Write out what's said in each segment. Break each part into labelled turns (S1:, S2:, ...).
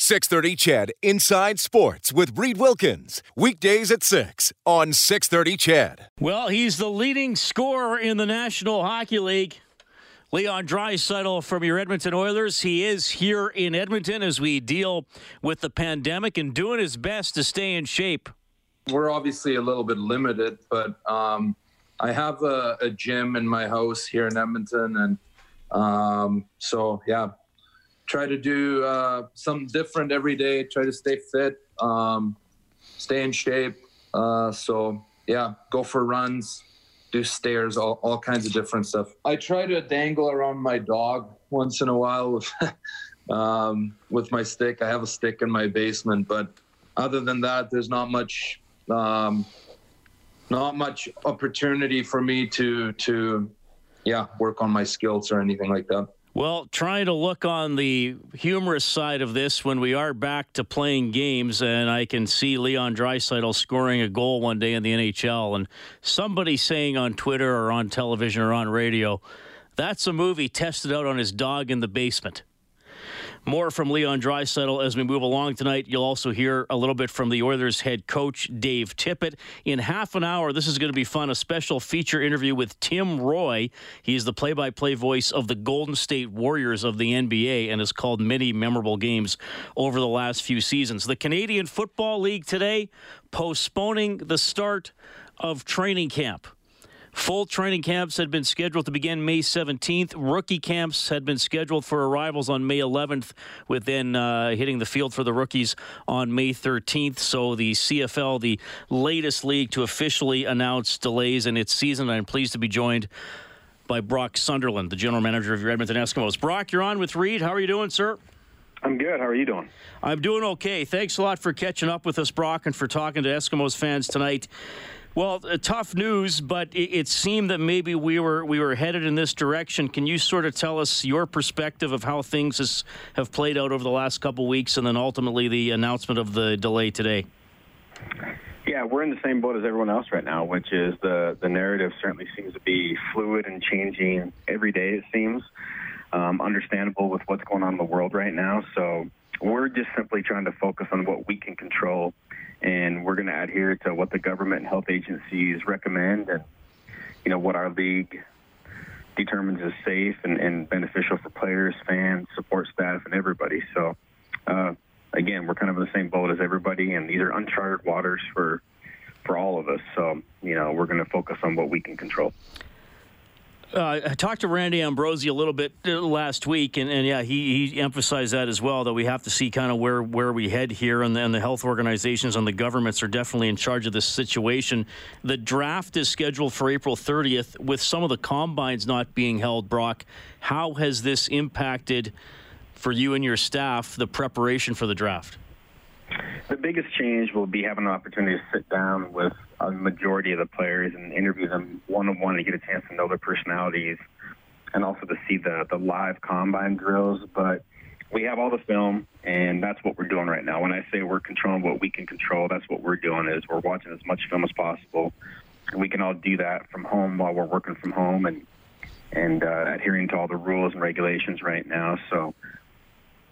S1: 630 CHED Inside Sports with Reid Wilkins. Weekdays at 6 on 630 CHED.
S2: Well, he's the leading scorer in the National Hockey League. Leon Draisaitl from your Edmonton Oilers. He is here in Edmonton as we deal with the pandemic and doing his best to stay in shape.
S3: We're obviously a little bit limited, but um, I have a, a, gym in my house here in Edmonton. And um, so, yeah, try to do uh, something different every day. Try to stay fit, um, stay in shape. Uh, so yeah, go for runs, do stairs, all, all kinds of different stuff. I try to dangle around my dog once in a while with um, with my stick. I have a stick in my basement, but other than that, there's not much um, not much opportunity for me to to yeah work on my skills or anything like that.
S2: Well, trying to look on the humorous side of this when we are back to playing games, and I can see Leon Draisaitl scoring a goal one day in the NHL, and somebody saying on Twitter or on television or on radio, that's a movie tested out on his dog in the basement. More from Leon Draisaitl as we move along tonight. You'll also hear a little bit from the Oilers head coach Dave Tippett. In half an hour, this is going to be fun. A special feature interview with Tim Roye. He is the play-by-play voice of the Golden State Warriors of the NBA and has called many memorable games over the last few seasons. The Canadian Football League today postponing the start of training camp. Full training camps had been scheduled to begin May 17th. Rookie camps had been scheduled for arrivals on May 11th, with then uh, hitting the field for the rookies on May 13th. So the CFL, the latest league to officially announce delays in its season. I'm pleased to be joined by Brock Sunderland, the general manager of your Edmonton Eskimos. Brock, you're on with Reid. How are you doing, sir?
S4: I'm good. How are you doing?
S2: I'm doing okay. Thanks a lot for catching up with us, Brock, and for talking to Eskimos fans tonight. Well, uh, tough news, but it, it, seemed that maybe we were we were headed in this direction. Can you sort of tell us your perspective of how things has, have played out over the last couple weeks, and then ultimately the announcement of the delay today?
S4: Yeah, we're in the same boat as everyone else right now, which is the the narrative certainly seems to be fluid and changing every day. It seems um, understandable with what's going on in the world right now. So we're just simply trying to focus on what we can control and we're going to adhere to what the government and health agencies recommend and you know what our league determines is safe and, and beneficial for players, fans, support staff, and everybody. So uh, again, we're kind of in the same boat as everybody, and these are uncharted waters for for all of us. So you know, we're going to focus on what we can control.
S2: Uh, I talked to Randy Ambrosie a little bit uh, last week, and, and yeah, he, he emphasized that as well. That we have to see kind of where, where we head here, and, and the health organizations and the governments are definitely in charge of this situation. The draft is scheduled for April 30th, with some of the combines not being held. Brock, how has this impacted for you and your staff the preparation for the draft?
S4: The biggest change will be having an opportunity to sit down with a majority of the players and interview them one on one to get a chance to know their personalities and also to see the, the live combine drills. But we have all the film, and that's what we're doing right now. When I say we're controlling what we can control, that's what we're doing is we're watching as much film as possible. And we can all do that from home while we're working from home and and uh, adhering to all the rules and regulations right now. So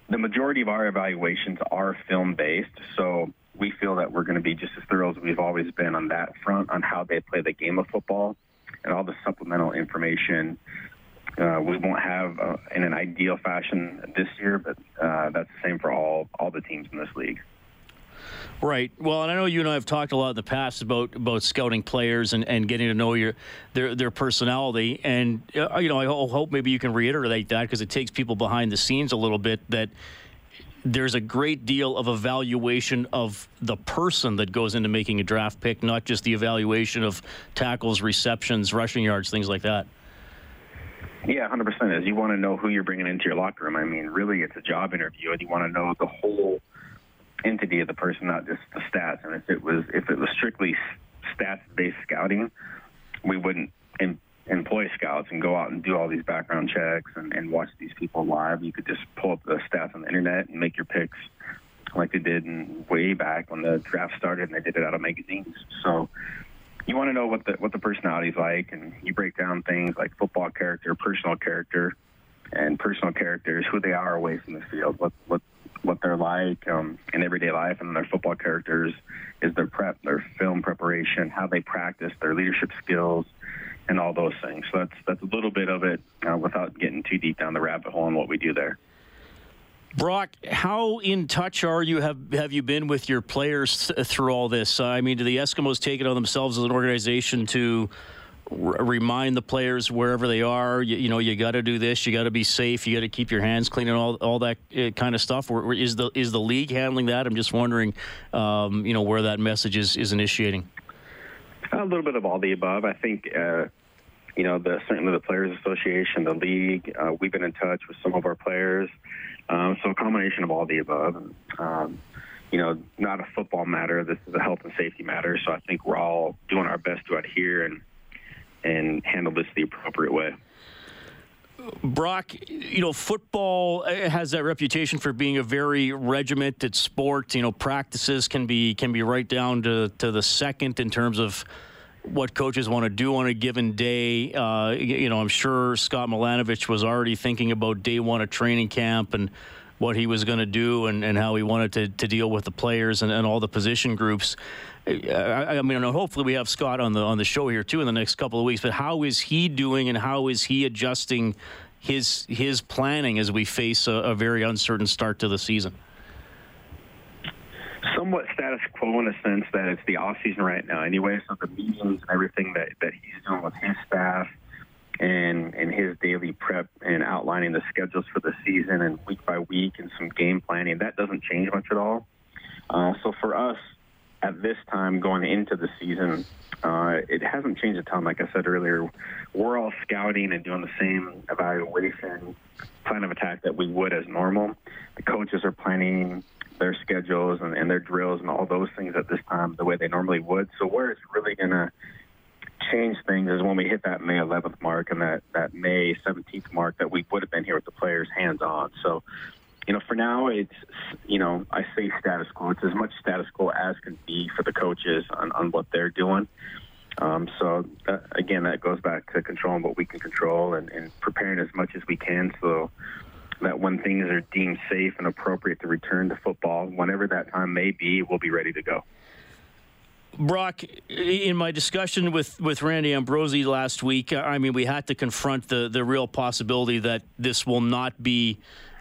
S4: the majority of our evaluations are film based, so we feel that we're going to be just as thorough as we've always been on that front on how they play the game of football and all the supplemental information. Uh, we won't have uh, in an ideal fashion this year, but uh, that's the same for all all the teams in this league.
S2: Right. Well, and I know you and I have talked a lot in the past about about scouting players and, and getting to know your their their personality. And uh, you know, I hope maybe you can reiterate that because it takes people behind the scenes a little bit that there's a great deal of evaluation of the person that goes into making a draft pick, not just the evaluation of tackles, receptions, rushing yards, things like that.
S4: Yeah, 100%. Is you want to know who you're bringing into your locker room. I mean, really, it's a job interview, and you want to know the whole entity of the person, not just the stats. And if it was if it was strictly stats based scouting, we wouldn't em- employ scouts and go out and do all these background checks and, and watch these people live. You could just pull up the stats on the internet and make your picks like they did in way back when the draft started and they did it out of magazines. So you want to know what the what the personality's like and you break down things like football character, personal character, and personal characters, who they are away from the field, what what what they're like um, in everyday life, and their football characters is their prep, their film preparation, how they practice, their leadership skills, and all those things. So that's that's a little bit of it uh, without getting too deep down the rabbit hole on what we do there.
S2: Brock, how in touch are you? Have have you been with your players th- through all this? I mean, do the Eskimos take it on themselves as an organization to r- remind the players wherever they are? You, you know, you got to do this. You got to be safe. You got to keep your hands clean and all all that uh, kind of stuff. Or, or is the is the league handling that? I'm just wondering, um, you know, where that message is is initiating.
S4: A little bit of all the above. I think. Uh, you know, the, certainly the Players Association, the league. Uh, we've been in touch with some of our players. Um, so a combination of all the above. Um, you know, not a football matter. This is a health and safety matter. So I think we're all doing our best to adhere and and handle this the appropriate way.
S2: Brock, you know, football uh, has that reputation for being a very regimented sport. You know, practices can be can be right down to, to the second in terms of what coaches want to do on a given day. Uh, you know, I'm sure Scott Milanovich was already thinking about day one of training camp and what he was going to do and, and how he wanted to, to deal with the players and, and all the position groups. I, I mean, hopefully we have Scott on the on the show here too in the next couple of weeks. But how is he doing, and how is he adjusting his his planning as we face a, a very uncertain start to the season?
S4: somewhat status quo in a sense that it's the off season right now anyway. So the meetings and everything that, that he's doing with his staff and his daily prep and outlining the schedules for the season and week by week and some game planning that doesn't change much at all. Uh, so for us at this time going into the season, uh, it hasn't changed a ton. Like I said earlier, we're all scouting and doing the same evaluation plan of attack that we would as normal. The coaches are planning their schedules and, and their drills and all those things at this time the way they normally would. So where it's really going to change things is when we hit that May 11th mark and that, that May 17th mark that we would have been here with the players hands on. So, you know, for now, it's, you know, I say status quo. It's as much status quo as can be for the coaches on, on what they're doing. Um, so, that, again, that goes back to controlling what we can control and, and preparing as much as we can so that when things are deemed safe and appropriate to return to football, whenever that time may be, we'll be ready to go.
S2: Brock, in my discussion with, with Randy Ambrosie last week, I mean, we had to confront the, the real possibility that this will not be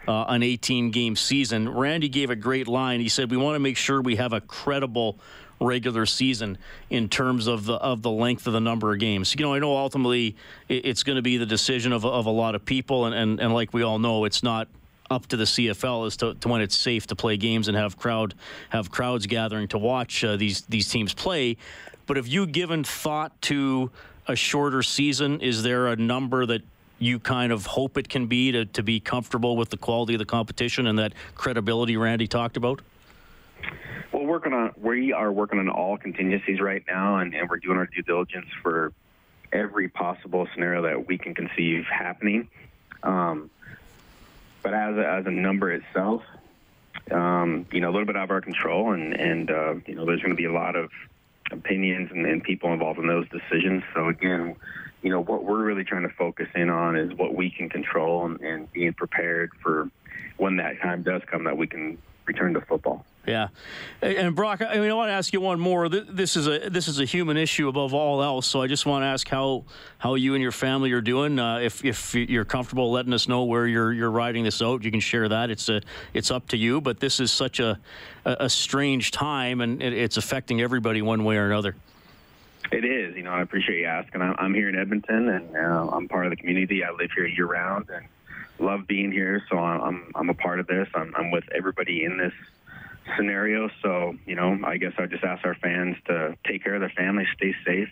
S2: uh, an 18 game season. Randy gave a great line. He said, We want to make sure we have a credible regular season in terms of the of the length of the number of games. You know, I know ultimately it's going to be the decision of, of a lot of people, and, and, and like we all know, it's not up to the CFL as to, to, when it's safe to play games and have crowd have crowds gathering to watch uh, these these teams play. But have you given thought to a shorter season? Is there a number that you kind of hope it can be to, to be comfortable with the quality of the competition and that credibility Randy talked about?
S4: Well, working on we are working on all contingencies right now, and, and we're doing our due diligence for every possible scenario that we can conceive happening. Um, but as a, as a number itself, um, you know, a little bit out of our control, and and uh, you know, there's going to be a lot of opinions and, and people involved in those decisions. So again, you know, what we're really trying to focus in on is what we can control and, and being prepared for when that time does come that we can return to football.
S2: Yeah, and Brock, I mean, I want to ask you one more. This is a this is a human issue above all else. So I just want to ask how how you and your family are doing. Uh, if if you're comfortable letting us know where you're you're riding this out, you can share that. It's a it's up to you. But this is such a a, strange time, and it, it's affecting everybody one way or another.
S4: It is. You know, I appreciate you asking. I'm here in Edmonton, and uh, I'm part of the community. I live here year round, and love being here. So I'm I'm a part of this. I'm, I'm with everybody in this scenario. So, you know, I guess I just ask our fans to take care of their families, stay safe,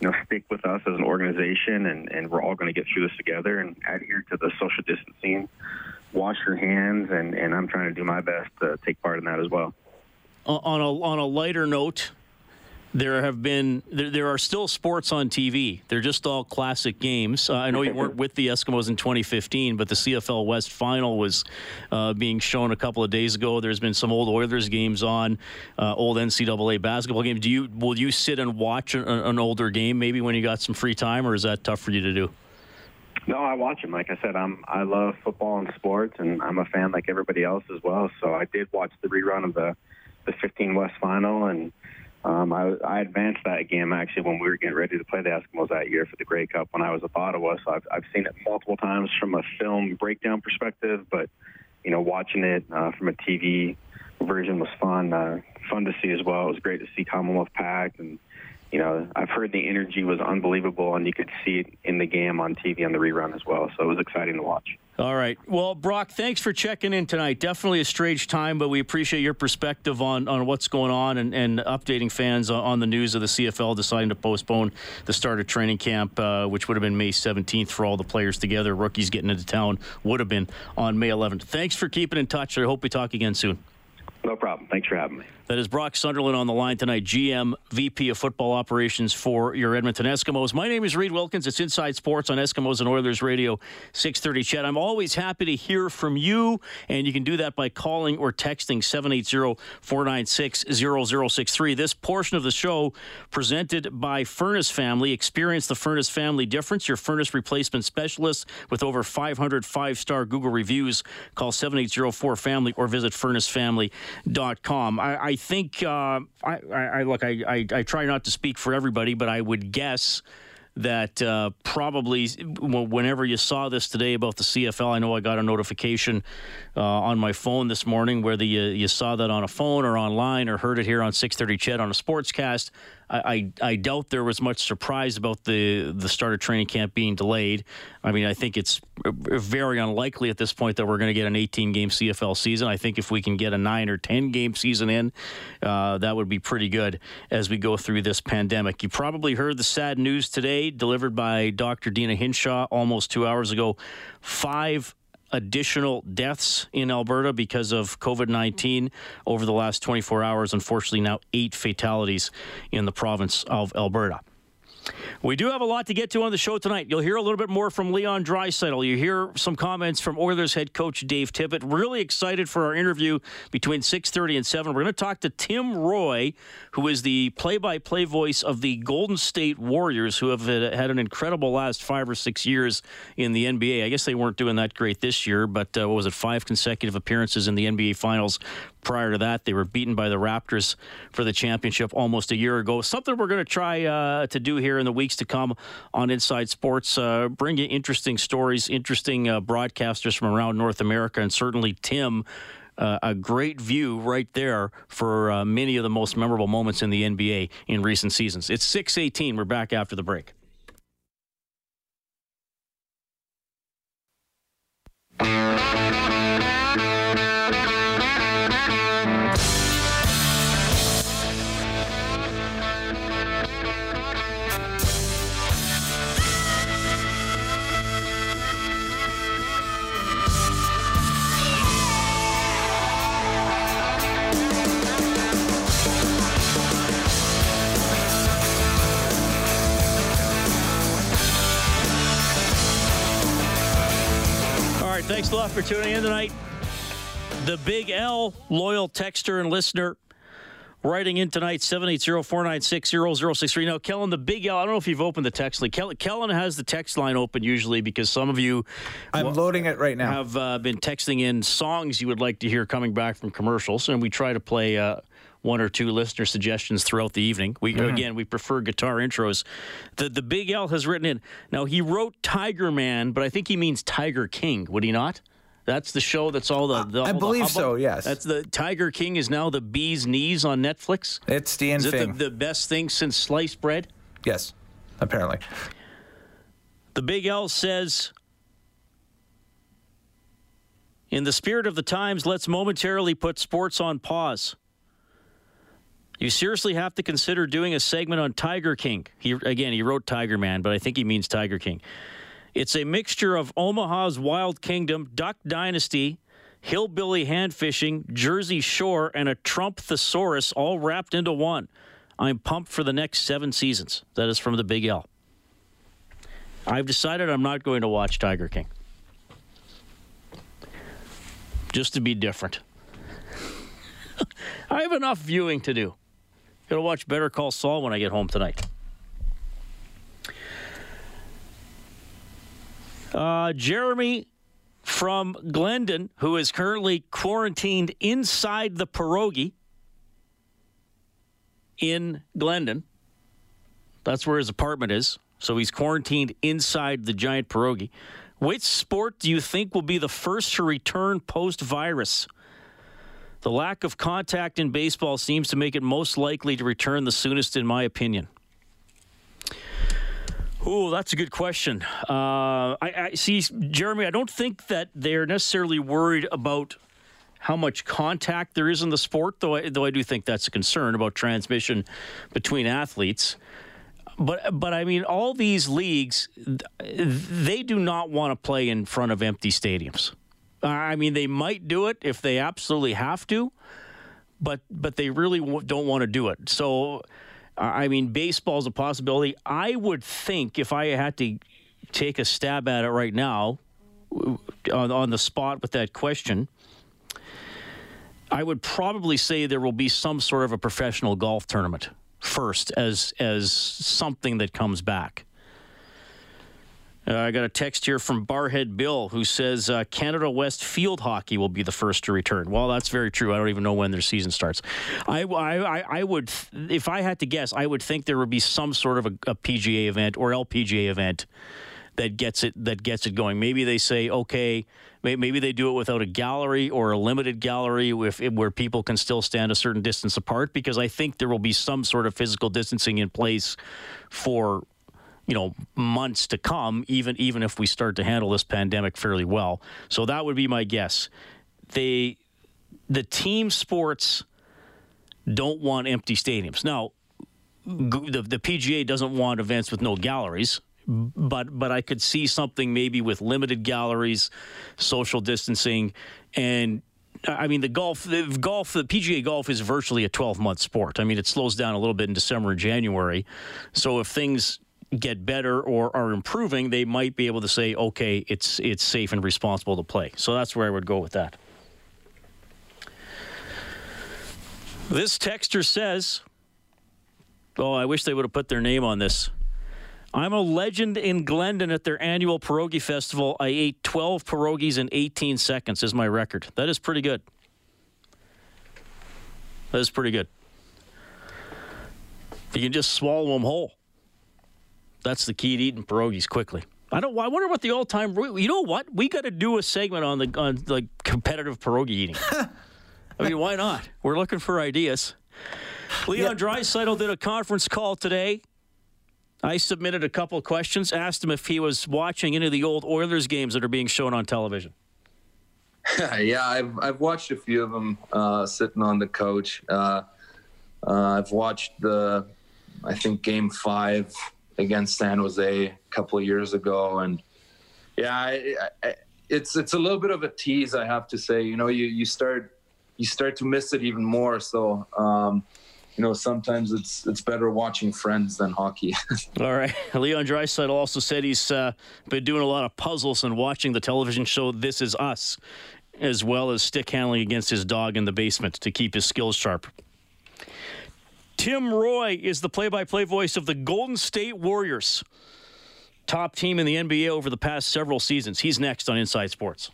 S4: you know, stick with us as an organization, and, and we're all going to get through this together and adhere to the social distancing, wash your hands, and, and I'm trying to do my best to take part in that as well.
S2: on a on a lighter note, there have been there, there are still sports on TV. They're just all classic games. Uh, I know you weren't with the Eskimos in 2015, but the CFL West Final was uh, being shown a couple of days ago. There's been some old Oilers games on, uh, old NCAA basketball games. Do you will you sit and watch an, an older game maybe when you got some free time, or is that tough for you to do?
S4: No, I watch them. Like I said, I'm I love football and sports, and I'm a fan like everybody else as well. So I did watch the rerun of the the 15 West Final, and um, I, I advanced that game actually when we were getting ready to play the Eskimos that year for the Grey Cup when I was at Ottawa. So I've, I've seen it multiple times from a film breakdown perspective, but you know, watching it uh, from a TV version was fun. Uh, fun to see as well. It was great to see Commonwealth packed and you know, I've heard the energy was unbelievable, and you could see it in the game on TV on the rerun as well. So it was exciting to watch.
S2: All right. Well, Brock, thanks for checking in tonight. Definitely a strange time, but we appreciate your perspective on, on what's going on and, and updating fans on, the news of the CFL deciding to postpone the start of training camp, uh, which would have been May 17th for all the players together. Rookies getting into town would have been on May 11th. Thanks for keeping in touch. I hope we talk again soon.
S4: No problem. Thanks for having me.
S2: That is Brock Sunderland on the line tonight, GM, VP of Football Operations for your Edmonton Eskimos. My name is Reid Wilkins. It's Inside Sports on Eskimos and Oilers Radio 630 CHED. I'm always happy to hear from you, and you can do that by calling or texting 780-496-0063. This portion of the show presented by Furnace Family. Experience the Furnace Family difference. Your furnace replacement specialist with over 500 five-star Google reviews. Call 7804-FAMILY or visit furnacefamily.com. I, I I think uh, I, I, look. I, I, I try not to speak for everybody, but I would guess that uh, probably whenever you saw this today about the CFL, I know I got a notification uh, on my phone this morning, whether you, you saw that on a phone or online or heard it here on 6:30 CHED on a sportscast. I, I, I doubt there was much surprise about the the start of training camp being delayed. I mean, I think it's very unlikely at this point that we're going to get an 18 game CFL season. I think if we can get a nine or 10 game season in, uh, that would be pretty good as we go through this pandemic. You probably heard the sad news today, delivered by Dr. Deena Hinshaw almost two hours ago. Five additional deaths in Alberta because of COVID 19 over the last 24 hours. Unfortunately, now eight fatalities in the province of Alberta. We do have a lot to get to on the show tonight. You'll hear a little bit more from Leon Draisaitl. You hear some comments from Oilers head coach Dave Tippett. Really excited for our interview between 6:30 and 7. We're going to talk to Tim Roye, who is the play-by-play voice of the Golden State Warriors, who have had an incredible last five or six years in the NBA. I guess they weren't doing that great this year, but uh, what was it? Five consecutive appearances in the NBA Finals prior to that. They were beaten by the Raptors for the championship almost a year ago. Something we're going to try uh, to do here in the weeks to come on Inside Sports. Uh, bring you interesting stories, interesting uh, broadcasters from around North America, and certainly Tim. Uh, a great view right there for uh, many of the most memorable moments in the NBA in recent seasons. It's 6:18. We're back after the break. Thanks a lot for tuning in tonight. The Big L, loyal texter and listener, writing in tonight, 780-496-0063. Now, Kellen, the Big L, I don't know if you've opened the text line. Kellen, Kellen has the text line open usually because some of you...
S5: I'm well, loading it right now.
S2: ...have uh, been texting in songs you would like to hear coming back from commercials, and we try to play... Uh, one or two listener suggestions throughout the evening. We mm-hmm. again we prefer guitar intros. The the Big L has written in. Now he wrote Tiger Man, but I think he means Tiger King. Would he not? That's the show. That's all the. the
S5: I
S2: all
S5: believe the so. Yes.
S2: That's the Tiger King is now the bee's knees on Netflix.
S5: It's the end
S2: Is
S5: it
S2: the, the best thing since sliced bread?
S5: Yes, apparently.
S2: The Big L says. In the spirit of the times, let's momentarily put sports on pause. You seriously have to consider doing a segment on Tiger King. He again, he wrote Tiger Man, but I think he means Tiger King. It's a mixture of Omaha's Wild Kingdom, Duck Dynasty, hillbilly hand fishing, Jersey Shore, and a Trump thesaurus all wrapped into one. I'm pumped for the next seven seasons. That is from the Big L. I've decided I'm not going to watch Tiger King. Just to be different. I have enough viewing to do. Gonna watch Better Call Saul when I get home tonight. Uh, Jeremy from Glendon, who is currently quarantined inside the pierogi in Glendon. That's where his apartment is. So he's quarantined inside the giant pierogi. Which sport do you think will be the first to return post virus? The lack of contact in baseball seems to make it most likely to return the soonest, in my opinion. Oh, that's a good question. Uh, I, I, see, Jeremy. I don't think that they're necessarily worried about how much contact there is in the sport, though. I, though I do think that's a concern about transmission between athletes. But but I mean, all these leagues, they do not want to play in front of empty stadiums. I mean, they might do it if they absolutely have to, but but they really don't want to do it. So, I mean, baseball is a possibility. I would think if I had to take a stab at it right now, on, on the spot with that question, I would probably say there will be some sort of a professional golf tournament first as as something that comes back. Uh, I got a text here from Barrhead Bill who says uh, Canada West field hockey will be the first to return. Well, that's very true. I don't even know when their season starts. I, I, I would, if I had to guess, I would think there would be some sort of a, a PGA event or LPGA event that gets it that gets it going. Maybe they say, okay, maybe they do it without a gallery or a limited gallery if, where people can still stand a certain distance apart because I think there will be some sort of physical distancing in place for you know months to come even even if we start to handle this pandemic fairly well so that would be my guess they the team sports don't want empty stadiums now the, the PGA doesn't want events with no galleries but but I could see something maybe with limited galleries, social distancing, and I mean the golf the golf the PGA golf is virtually a 12 month sport. I mean it slows down a little bit in December and January. So if things get better or are improving, they might be able to say, okay, it's it's safe and responsible to play. So that's where I would go with that. This texter says, "Oh, I wish they would have put their name on this." I'm a legend in Glendon at their annual pierogi festival. I ate 12 pierogies in 18 seconds is my record. That is pretty good. That is pretty good. You can just swallow them whole. That's the key to eating pierogies quickly. I don't. I wonder what the all-time. You know what? We got to do a segment on the on like competitive pierogi eating. I mean, why not? We're looking for ideas. Leon yeah. Draisaitl did a conference call today I submitted a couple questions, asked him if he was watching any of the old Oilers games that are being shown on television.
S3: yeah, I've I've watched a few of them uh, sitting on the couch. Uh, uh, I've watched the, I think Game Five against San Jose a couple of years ago, and yeah, I, I, it's it's a little bit of a tease, I have to say. You know, you you start you start to miss it even more. So. Um, you know, sometimes it's it's better watching Friends than hockey.
S2: All right. Leon Draisaitl also said he's uh, been doing a lot of puzzles and watching the television show This Is Us, as well as stick handling against his dog in the basement to keep his skills sharp. Tim Roye is the play-by-play voice of the Golden State Warriors, top team in the NBA over the past several seasons. He's next on Inside Sports.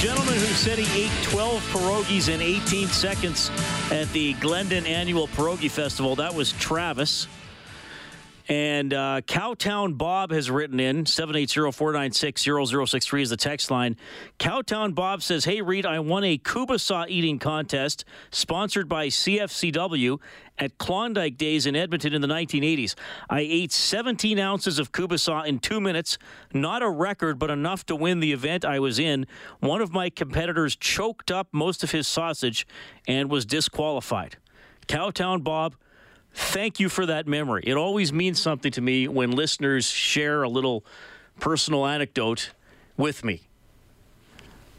S2: Gentleman who said he ate 12 pierogies in 18 seconds at the Glendon Annual Pierogi Festival, that was Travis. And uh, Cowtown Bob has written in 780-496-0063 is the text line. Cowtown Bob says, "Hey Reid, I won a kubasa eating contest sponsored by CFCW at Klondike Days in Edmonton in the 1980s. I ate 17 ounces of kubasa in two minutes. Not a record, but enough to win the event I was in. One of my competitors choked up most of his sausage and was disqualified." Cowtown Bob thank you for that memory. It always means something to me when listeners share a little personal anecdote with me.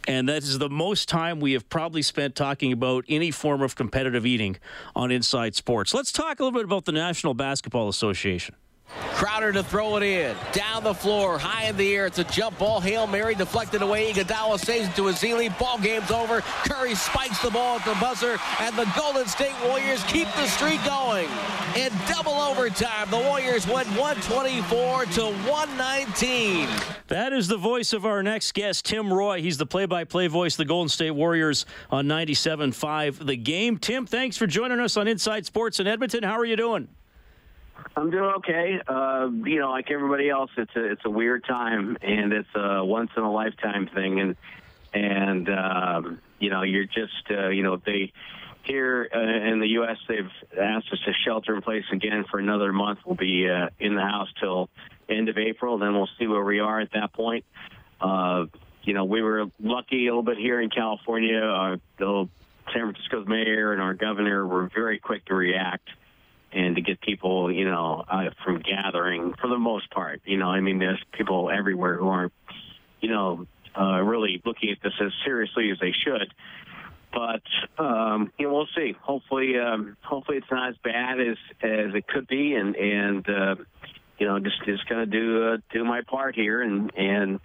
S2: And that is the most time we have probably spent talking about any form of competitive eating on Inside Sports. Let's talk a little bit about the National Basketball Association.
S6: Crowder to throw it in. Down the floor, high in the air. It's a jump ball. Hail Mary deflected away. Iguodala saves it to Ezeli. Ball game's over. Curry spikes the ball at the buzzer, and the Golden State Warriors keep the streak going. In double overtime, the Warriors went 124 to 119.
S2: That is the voice of our next guest, Tim Roye. He's the play-by-play voice of the Golden State Warriors on 97.5 The Game. Tim, thanks for joining us on Inside Sports in Edmonton. How are you doing?
S7: I'm doing okay. Uh, you know, like everybody else, it's a it's a weird time, and it's a once in a lifetime thing, and and um, you know, you're just uh, you know they here uh, in the U.S. they've asked us to shelter in place again for another month. We'll be uh, in the house till end of April, then we'll see where we are at that point. Uh, you know, we were lucky a little bit here in California. Uh, the San Francisco's mayor and our governor were very quick to react and to get people, you know, uh, from gathering for the most part. You know, I mean, there's people everywhere who aren't, you know, uh, really looking at this as seriously as they should. But um, you know, we'll see. Hopefully, um, hopefully it's not as bad as as it could be, and and uh, you know, just just gonna do uh, do my part here, and and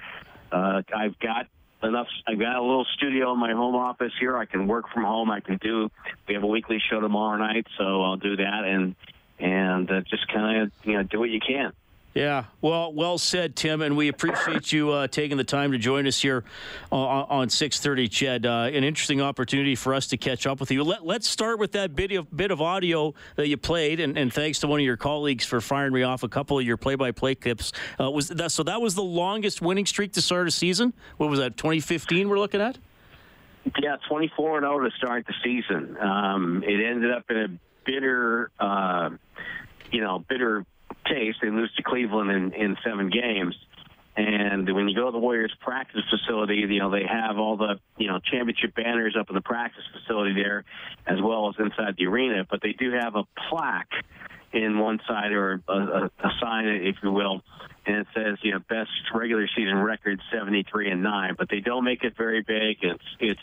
S7: uh, I've got enough. I've got a little studio in my home office here. I can work from home. I can do. We have a weekly show tomorrow night, so I'll do that and and uh, just kind of you know do what you can.
S2: Yeah, well, well said, Tim, and we appreciate you uh, taking the time to join us here uh, on 6:30. Ched, uh, an interesting opportunity for us to catch up with you. Let, us start with that bit of bit of audio that you played, and, and, thanks to one of your colleagues for firing me off a couple of your play-by-play clips. Uh, was that so? That was the longest winning streak to start a season. What was that? 2015. We're looking at.
S7: Yeah, 24 and 0 to start the season. Um, it ended up in a bitter, uh, you know, bitter case, they lose to Cleveland in, in seven games. And when you go to the Warriors practice facility, you know, they have all the, you know, championship banners up in the practice facility there, as well as inside the arena. But they do have a plaque in one side or a, a, a sign, if you will, and it says, you know, best regular season record 73 and 9. But they don't make it very big. It's, it's,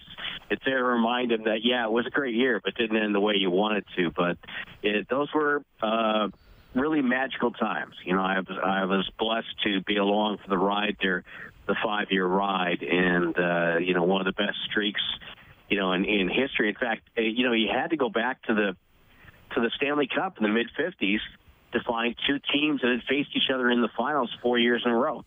S7: it's there to remind them that, yeah, it was a great year, but didn't end the way you wanted to. But it, those were, uh, really magical times. You know, I was I was blessed to be along for the ride there, the five year ride, and uh, you know one of the best streaks, you know, in, in history. In fact, uh, you know, you had to go back to the to the Stanley Cup in the mid '50s to find two teams that had faced each other in the finals four years in a row.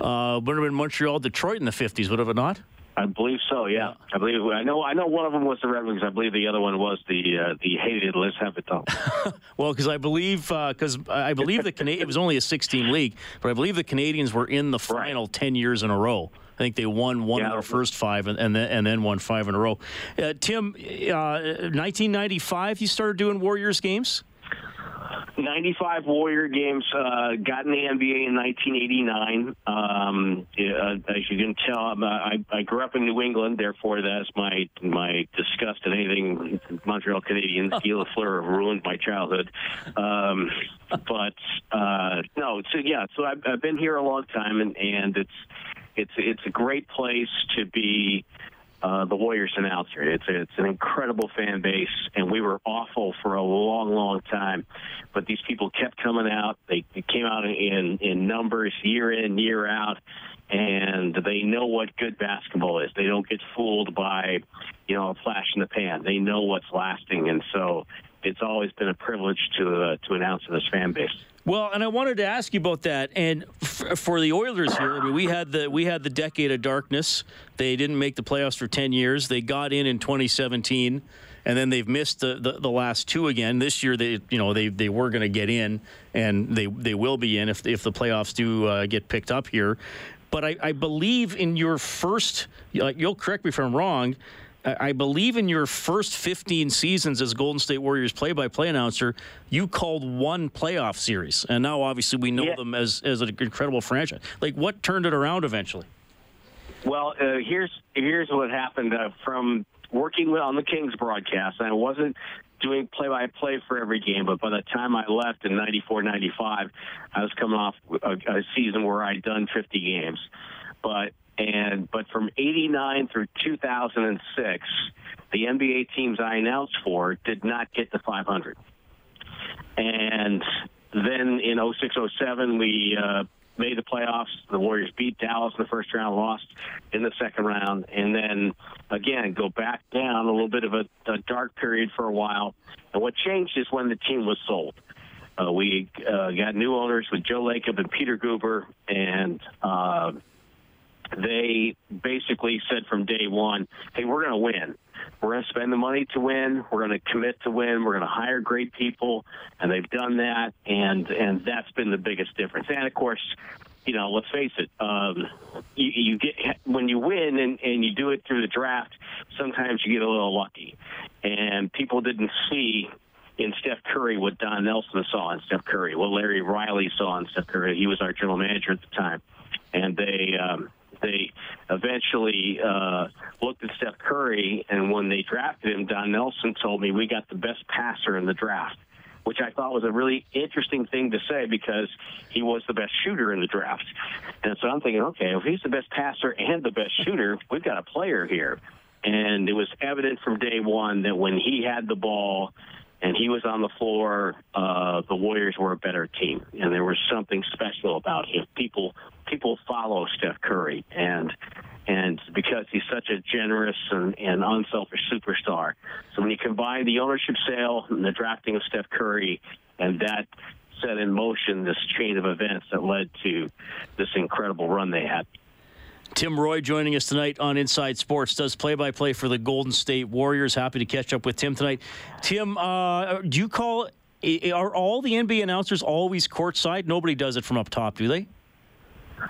S2: Uh, would have been Montreal, Detroit in the '50s, would have it not?
S7: I believe so. Yeah, I believe. I know. I know one of them was the Red Wings. I believe the other one was the uh, the hated Les Habitants.
S2: well, because I believe because uh, I believe the Canadian it was only a 16 league, but I believe the Canadiens were in the final right. 10 years in a row. I think they won one yeah. of their first five and, and, then and then won five in a row. Uh, Tim, 1995, uh, you started doing Warriors games.
S7: 95 Warrior games. Uh, got in the NBA in 1989. Um, uh, as you can tell, I, I grew up in New England, therefore that's my my disgust at anything Montreal Canadiens. Guy Lafleur ruined my childhood. Um, but uh, no, so yeah, so I've, I've been here a long time, and and it's it's it's a great place to be uh, Uh, the Warriors announcer. It's it's an incredible fan base, and we were awful for a long, long time. But these people kept coming out. They, they came out in in numbers year in, year out, and they know what good basketball is. They don't get fooled by, you know, a flash in the pan. They know what's lasting, and so it's always been a privilege to uh, to announce to this fan base.
S2: Well, and I wanted to ask you about that. And f- for the Oilers here, I mean, we had the we had the decade of darkness. They didn't make the playoffs for ten years. They got in in 2017 and then they've missed the, the, the last two again. This year, they you know they they were going to get in, and they they will be in if if the playoffs do uh, get picked up here. But I, I believe in your first, you'll correct me if I'm wrong. I believe in your first 15 seasons as Golden State Warriors play-by-play announcer, you called one playoff series, and now obviously we know yeah. them as as an incredible franchise. Like, what turned it around eventually?
S7: Well, uh, here's here's what happened uh, from working on the Kings broadcast. I wasn't doing play-by-play for every game, but by the time I left in '94, '95, I was coming off a, a season where I'd done 50 games. But and but from 89 through 2006, the NBA teams I announced for did not get to 500. And then in 06 07, we uh, made the playoffs. The Warriors beat Dallas in the first round, lost in the second round, and then again go back down a little bit of a, a dark period for a while. And what changed is when the team was sold. Uh, we uh, got new owners with Joe Lacob and Peter Guber, and uh, they basically said from day one, hey, we're going to win. We're going to spend the money to win. We're going to commit to win. We're going to hire great people, and they've done that, and and that's been the biggest difference. And of course, you know, let's face it, um, you, you get when you win and, and you do it through the draft. Sometimes you get a little lucky, and people didn't see in Steph Curry what Don Nelson saw in Steph Curry, what Larry Riley saw in Steph Curry. He was our general manager at the time, and they. Um, they eventually uh, looked at Steph Curry, and when they drafted him, Don Nelson told me we got the best passer in the draft, which I thought was a really interesting thing to say because he was the best shooter in the draft. And so I'm thinking, okay, if he's the best passer and the best shooter, we've got a player here. And it was evident from day one that when he had the ball, and he was on the floor, uh, the Warriors were a better team, and there was something special about him. People people follow Steph Curry, and and because he's such a generous and, and unselfish superstar. So when you combine the ownership sale and the drafting of Steph Curry, and that set in motion this chain of events that led to this incredible run they had.
S2: Tim Roye joining us tonight on Inside Sports does play by play for the Golden State Warriors. Happy to catch up with Tim tonight. Tim, uh, do you call are all the NBA announcers always courtside? Nobody does it from up top, do they?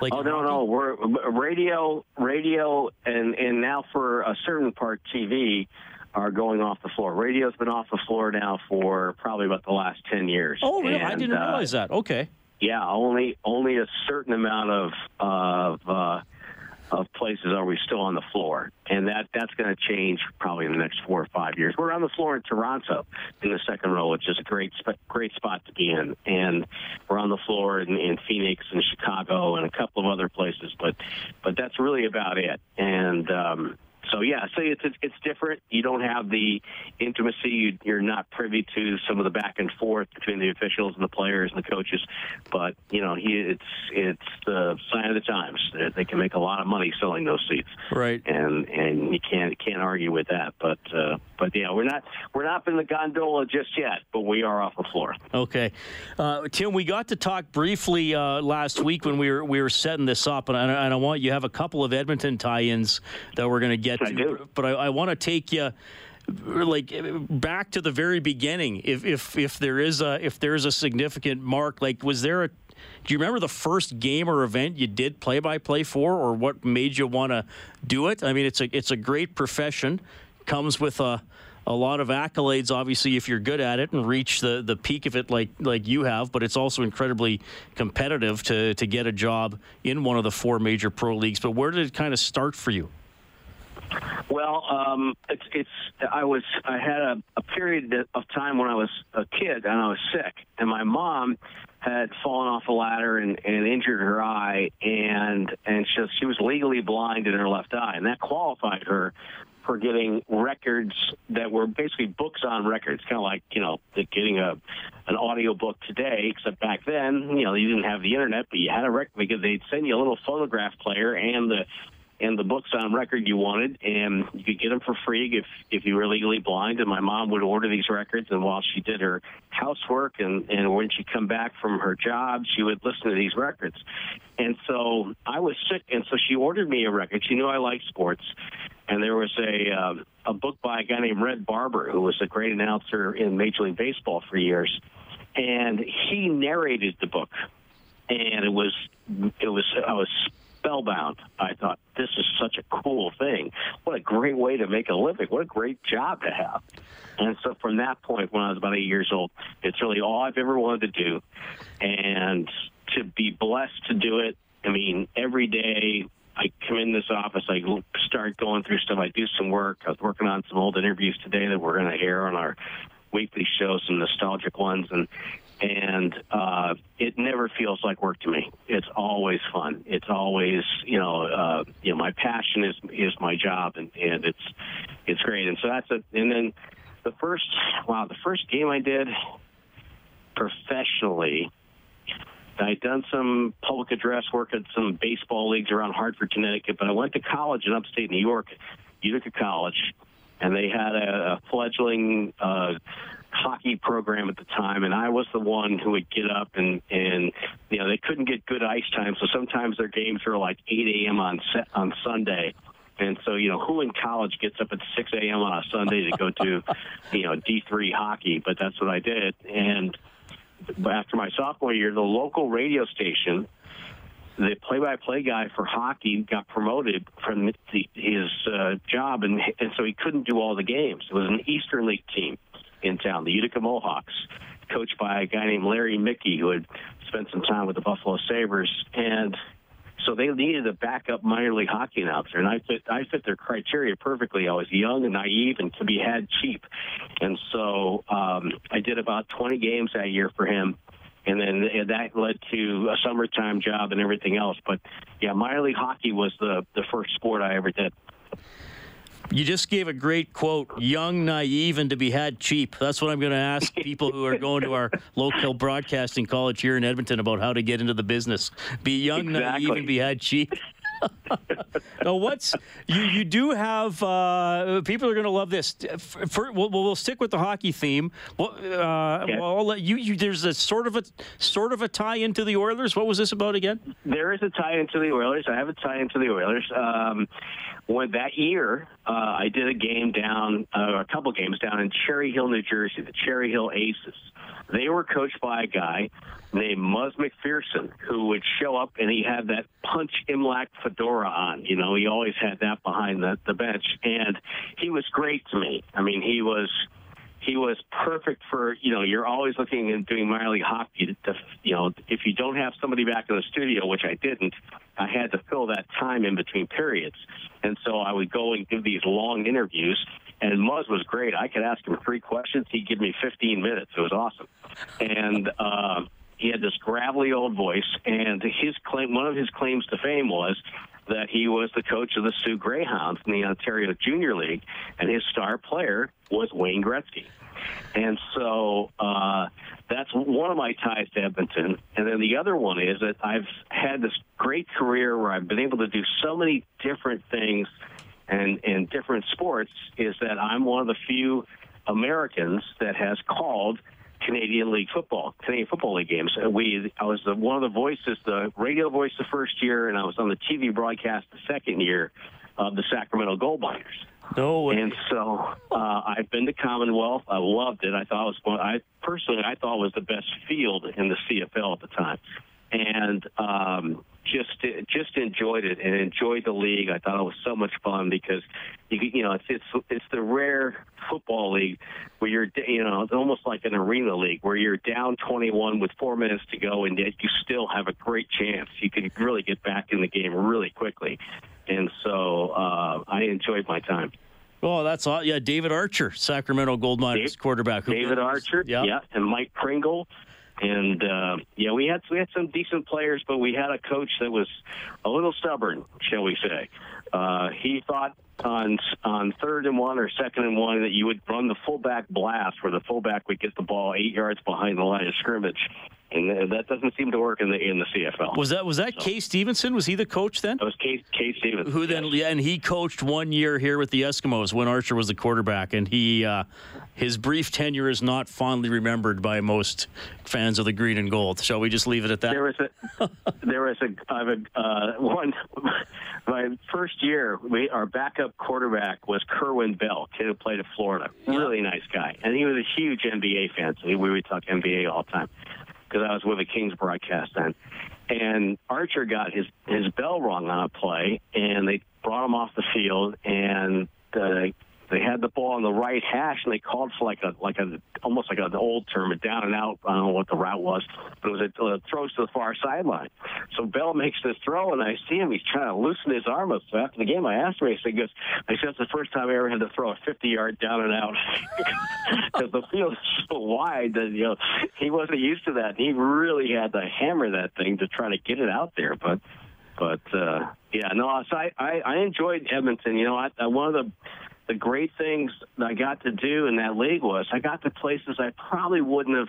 S7: Like oh no, no, we're radio, radio, and and now for a certain part, TV are going off the floor. Radio's been off the floor now for probably about the last ten years.
S2: Oh, really? And, I didn't uh, realize that. Okay.
S7: Yeah, only only a certain amount of of uh, of places are we still on the floor, and that that's going to change probably in the next four or five years. We're on the floor in Toronto in the second row, which is a great great spot to be in, and we're on the floor in, in Phoenix and Chicago and a couple of other places, but but that's really about it. And um, so yeah, so it's, it's it's different. You don't have the intimacy. You, are not privy to some of the back and forth between the officials and the players and the coaches. But you know, he it's it's the sign of the times. They can make a lot of money selling those seats.
S2: Right.
S7: And and you can't can't argue with that. But uh, but yeah, we're not we're not in the gondola just yet, but we are off the floor.
S2: Okay, uh, Tim, we got to talk briefly uh, last week when we were we were setting this up, and I, and I want you have a couple of Edmonton tie-ins that we're going to get
S7: I do.
S2: But I, I want to take you like back to the very beginning. If if if there is a if there is a significant mark, like was there a do you remember the first game or event you did play by play for, or what made you want to do it? I mean, it's a it's a great profession, comes with a a lot of accolades, obviously, if you're good at it and reach the, the peak of it like like you have. But it's also incredibly competitive to to get a job in one of the four major pro leagues. But where did it kind of start for you?
S7: Well, um, it's it's. I was I had a, a period of time when I was a kid and I was sick, and my mom had fallen off a ladder and, and injured her eye, and and she, she was legally blind in her left eye, and that qualified her for getting records that were basically books on records, kind of like you know getting a an audio book today. Except back then, you know, you didn't have the internet, but you had a record because they'd send you a little phonograph player and the and the books on record you wanted, and you could get them for free if if you were legally blind. And my mom would order these records, and while she did her housework, and and when she'd come back from her job, she would listen to these records. And so I was sick, and so she ordered me a record. She knew I liked sports, and there was a um, a book by a guy named Red Barber, who was a great announcer in Major League Baseball for years, and he narrated the book, and it was it was I was spellbound. I thought this is such a cool thing. What a great way to make a living. What a great job to have. And so from that point, when I was about eight years old, it's really all I've ever wanted to do, and to be blessed to do it. I mean, every day I come in this office, I start going through stuff. I do some work. I was working on some old interviews today that we're going to air on our weekly show, some nostalgic ones, and and uh, it never feels like work to me. It's always fun. It's always you know uh, you know my passion is is my job, and and it's it's great. And so that's it. And then the first wow, the first game I did professionally. I'd done some public address work at some baseball leagues around Hartford, Connecticut, but I went to college in upstate New York, Utica College, and they had a, a fledgling uh, hockey program at the time, and I was the one who would get up and and you know they couldn't get good ice time, so sometimes their games were like 8 a.m. on set, on Sunday. And so, you know, who in college gets up at 6 a.m. on a Sunday to go to, you know, D3 hockey? But that's what I did. And after my sophomore year, the local radio station, the play-by-play guy for hockey got promoted from his uh, job, and and so he couldn't do all the games. It was an Eastern League team in town, the Utica Mohawks, coached by a guy named Larry Mickey, who had spent some time with the Buffalo Sabres, and so they needed a backup minor league hockey announcer, and I fit I fit their criteria perfectly. I was young and naive and to be had cheap, and so um, I did about 20 games that year for him. And then that led to a summertime job and everything else. But yeah, minor league hockey was the the first sport I ever did.
S2: You just gave a great quote young, naive, and to be had cheap. That's what I'm going to ask people who are going to our local broadcasting college here in Edmonton about how to get into the business. Be young,
S7: exactly.
S2: naive, and be had cheap. Now, what's you? You do have uh, people are going to love this. For, for, we'll, we'll, stick with the hockey theme. Well, uh, yeah. well, you, you. There's a sort of a sort of a tie into the Oilers. What was this about again?
S7: There is a tie into the Oilers. I have a tie into the Oilers. Um, when that year, uh, I did a game down, uh, a couple games down in Cherry Hill, New Jersey, the Cherry Hill Aces. They were coached by a guy named Muzz MacPherson, who would show up and he had that Punch Imlach fedora on. You know, he always had that behind the, the bench, and he was great to me. I mean, he was he was perfect for you know you're always looking and doing minor league hockey to, you know if you don't have somebody back in the studio which I didn't I had to fill that time in between periods and so I would go and give these long interviews and Muzz was great I could ask him three questions he'd give me 15 minutes it was awesome and uh, he had this gravelly old voice and his claim one of his claims to fame was that he was the coach of the Soo Greyhounds in the Ontario Junior League, and his star player was Wayne Gretzky. And so uh, that's one of my ties to Edmonton. And then the other one is that I've had this great career where I've been able to do so many different things and in different sports. Is that I'm one of the few Americans that has called Canadian League football, Canadian Football League games. We, I was the, one of the voices, the radio voice the first year, and I was on the TV broadcast the second year of the Sacramento Gold Miners.
S2: No way.
S7: And so uh, I've been to Commonwealth. I loved it. I thought it was one. I personally, I thought it was the best field in the CFL at the time, and um, just just enjoyed it and enjoyed the league. I thought it was so much fun because you you know it's it's it's the rare football league where you're you know it's almost like an arena league where you're down 21 with four minutes to go and yet you still have a great chance. You can really get back in the game really quickly, and so uh, I enjoyed my time.
S2: Oh, that's all. Yeah, David Archer, Sacramento Gold Miners Dave, quarterback.
S7: David Archer, yeah. yeah, and Mike Pringle, and uh, yeah, we had we had some decent players, but we had a coach that was a little stubborn, shall we say. Uh, he thought on on third and one or second and one that you would run the fullback blast, where the fullback would get the ball eight yards behind the line of scrimmage, and that doesn't seem to work in the in the CFL.
S2: Was that was that so. Kay Stephenson? Was he the coach then?
S7: That was Kay, Kay Stephenson.
S2: Who then? Yeah, and he coached one year here with the Eskimos when Archer was the quarterback, and he uh, his brief tenure is not fondly remembered by most fans of the green and gold. Shall we just leave it at that?
S7: There was a there was a, a uh, one my first year. We our backup quarterback was Kerwin Bell, kid who played at Florida. Really nice guy, and he was a huge NBA fan. So we would talk NBA all the time because I was with the Kings broadcast then. And Archer got his his bell rung on a play, and they brought him off the field, and uh, they had the ball on the right hash, and they called for like a like a almost like an old term, a down and out. I don't know what the route was, but it was a, a throw to the far sideline. So Bell makes this throw, and I see him. He's trying to loosen his arm up. So after the game, I asked him. He said, "Goes, I said it's the first time I ever had to throw a 50 yard down and out because the field is so wide that you know he wasn't used to that. He really had to hammer that thing to try to get it out there, but." But uh, yeah, no. So I, I I enjoyed Edmonton. You know, I, I one of the the great things I got to do in that league was I got to places I probably wouldn't have,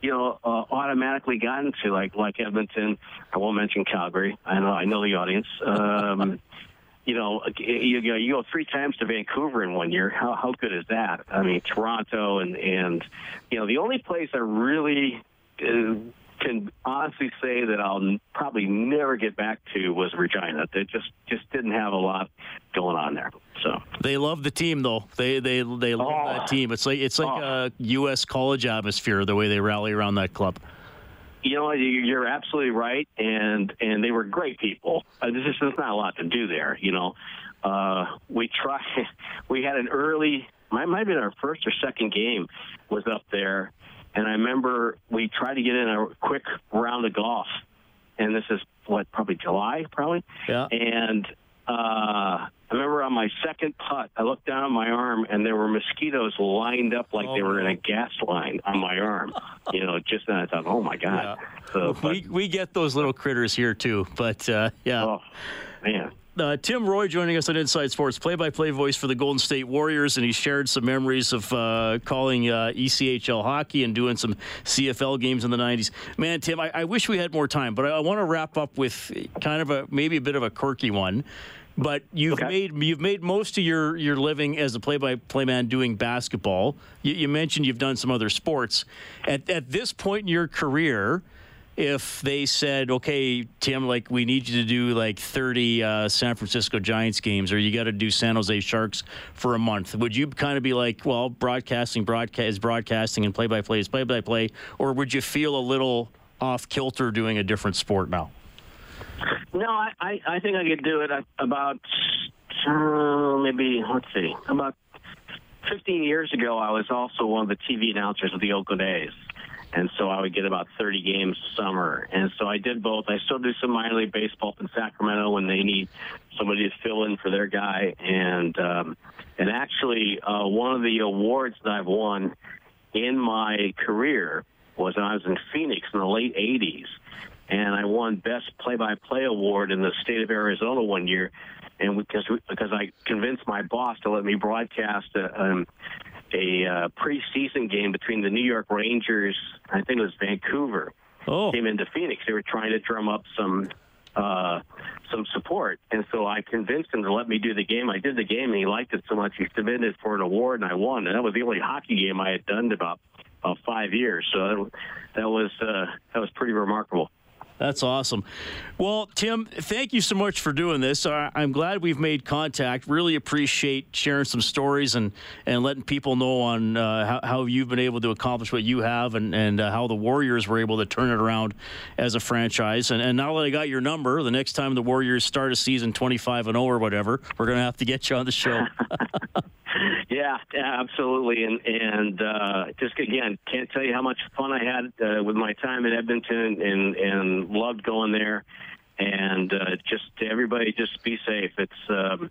S7: you know, uh, automatically gotten to, like like Edmonton. I won't mention Calgary. I know I know the audience. Um, you know, you, you, you go three times to Vancouver in one year. How how good is that? I mean, Toronto and and you know, the only place I really uh, can honestly say that I'll probably never get back to was Regina. They just just didn't have a lot going on there. So
S2: they love the team, though. They they they love oh. that team. It's like it's like oh. a U.S. college atmosphere the way they rally around that club.
S7: You know, you're absolutely right, and and they were great people. Uh, there's just there's not a lot to do there. You know, uh, we tried. We had an early. Might might have been our first or second game was up there, and I remember we tried to get in a quick round of golf, and this is what probably July, probably.
S2: Yeah.
S7: And uh, I remember on my second putt, I looked down on my arm, and there were mosquitoes lined up like oh, they were in a gas line on my arm. You know, just then I thought, oh my god. Yeah.
S2: So, but, we we get those little critters here too, but uh, yeah.
S7: Oh man.
S2: Uh, Tim Roye joining us on Inside Sports, play-by-play voice for the Golden State Warriors, and he shared some memories of uh, calling uh, ECHL hockey and doing some CFL games in the '90s. Man, Tim, I, I wish we had more time, but I, I want to wrap up with kind of a maybe a bit of a quirky one. But you've okay. made you've made most of your, your living as a play-by-play man doing basketball. You, you mentioned you've done some other sports. At, at this point in your career if they said, okay, Tim, like we need you to do like 30 uh, San Francisco Giants games, or you got to do San Jose Sharks for a month, would you kind of be like, well, broadcasting, broadcast is broadcasting, and play by play is play by play, or would you feel a little off kilter doing a different sport now?
S7: No, I, I, I think I could do it about uh, maybe let's see about 15 years ago. I was also one of the TV announcers of the Oakland A's and so I would get about 30 games a summer. And so I did both. I still do some minor league baseball in Sacramento when they need somebody to fill in for their guy. And um, and actually, uh, one of the awards that I've won in my career was when I was in Phoenix in the late 80s, and I won Best Play-by-Play award in the state of Arizona one year. And because because I convinced my boss to let me broadcast a, um, a uh, preseason game between the New York Rangers, I think it was Vancouver,
S2: oh.
S7: came into Phoenix. They were trying to drum up some uh, some support, and so I convinced him to let me do the game. I did the game, and he liked it so much he submitted for an award, and I won. And that was the only hockey game I had done in about uh, five years. So that was uh, that was pretty remarkable.
S2: That's awesome. Well, Tim, thank you so much for doing this. I'm glad we've made contact. Really appreciate sharing some stories and, and letting people know on uh, how, how, you've been able to accomplish what you have and, and uh, how the Warriors were able to turn it around as a franchise. And, and now that I got your number, the next time the Warriors start a season 25 and 0 or whatever, we're going to have to get you on the show.
S7: Yeah, absolutely, and and uh, just again, can't tell you how much fun I had uh, with my time in Edmonton, and and loved going there, and uh, just everybody, just be safe. It's um,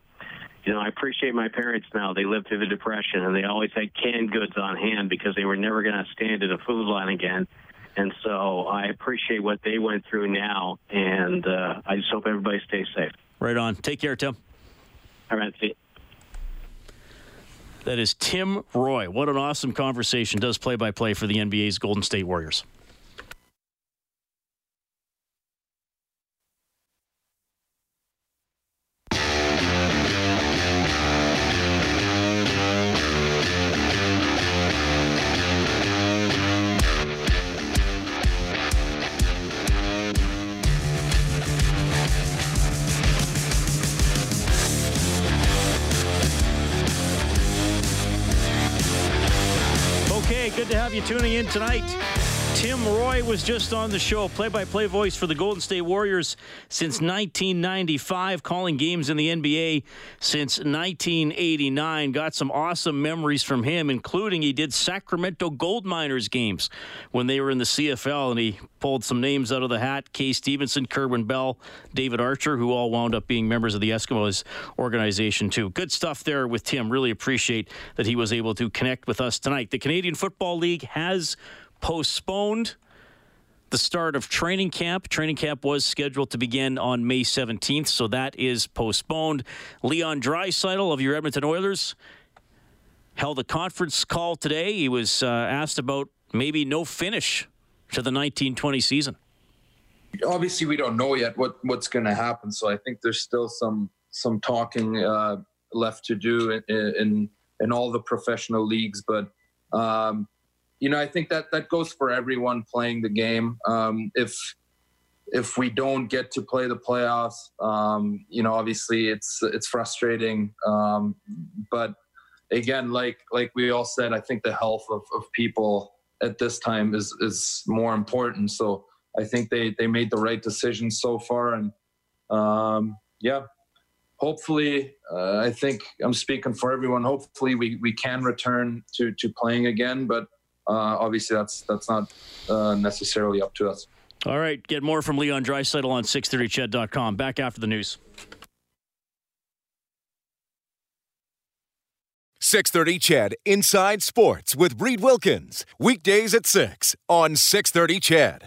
S7: you know, I appreciate my parents now. They lived through the depression, and they always had canned goods on hand because they were never going to stand at a food line again. And so I appreciate what they went through now, and uh, I just hope everybody stays safe.
S2: Right on. Take care, Tim.
S7: All right. See you.
S2: That is Tim Roye. What an awesome conversation. Does play by play for the NBA's Golden State Warriors. Tonight. Was just on the show, play by play voice for the Golden State Warriors since 1995, calling games in the NBA since 1989. Got some awesome memories from him, including he did Sacramento Gold Miners games when they were in the CFL, and he pulled some names out of the hat Kay Stephenson, Kerwin Bell, David Archer, who all wound up being members of the Eskimos organization, too. Good stuff there with Tim. Really appreciate that he was able to connect with us tonight. The Canadian Football League has postponed the start of training camp. Training camp was scheduled to begin on May 17th, so that is postponed. Leon Draisaitl of your Edmonton Oilers held a conference call today. He was uh, asked about maybe no finish to the 1920 season.
S3: Obviously, we don't know yet what, what's going to happen, so I think there's still some some talking uh, left to do in, in, in all the professional leagues, but. Um, you know, I think that that goes for everyone playing the game. Um, if if we don't get to play the playoffs, um, you know, obviously it's it's frustrating. Um, but again, like like we all said, I think the health of, of people at this time is is more important. So I think they they made the right decision so far, and um, yeah, hopefully, uh, I think I'm speaking for everyone. Hopefully, we we can return to to playing again, but obviously that's that's not uh, necessarily up to us.
S2: All right, get more from Leon Draisaitl on 630ched.com. Back after the news.
S1: 630 CHED Inside Sports with Reid Wilkins. Weekdays at 6 on 630 CHED.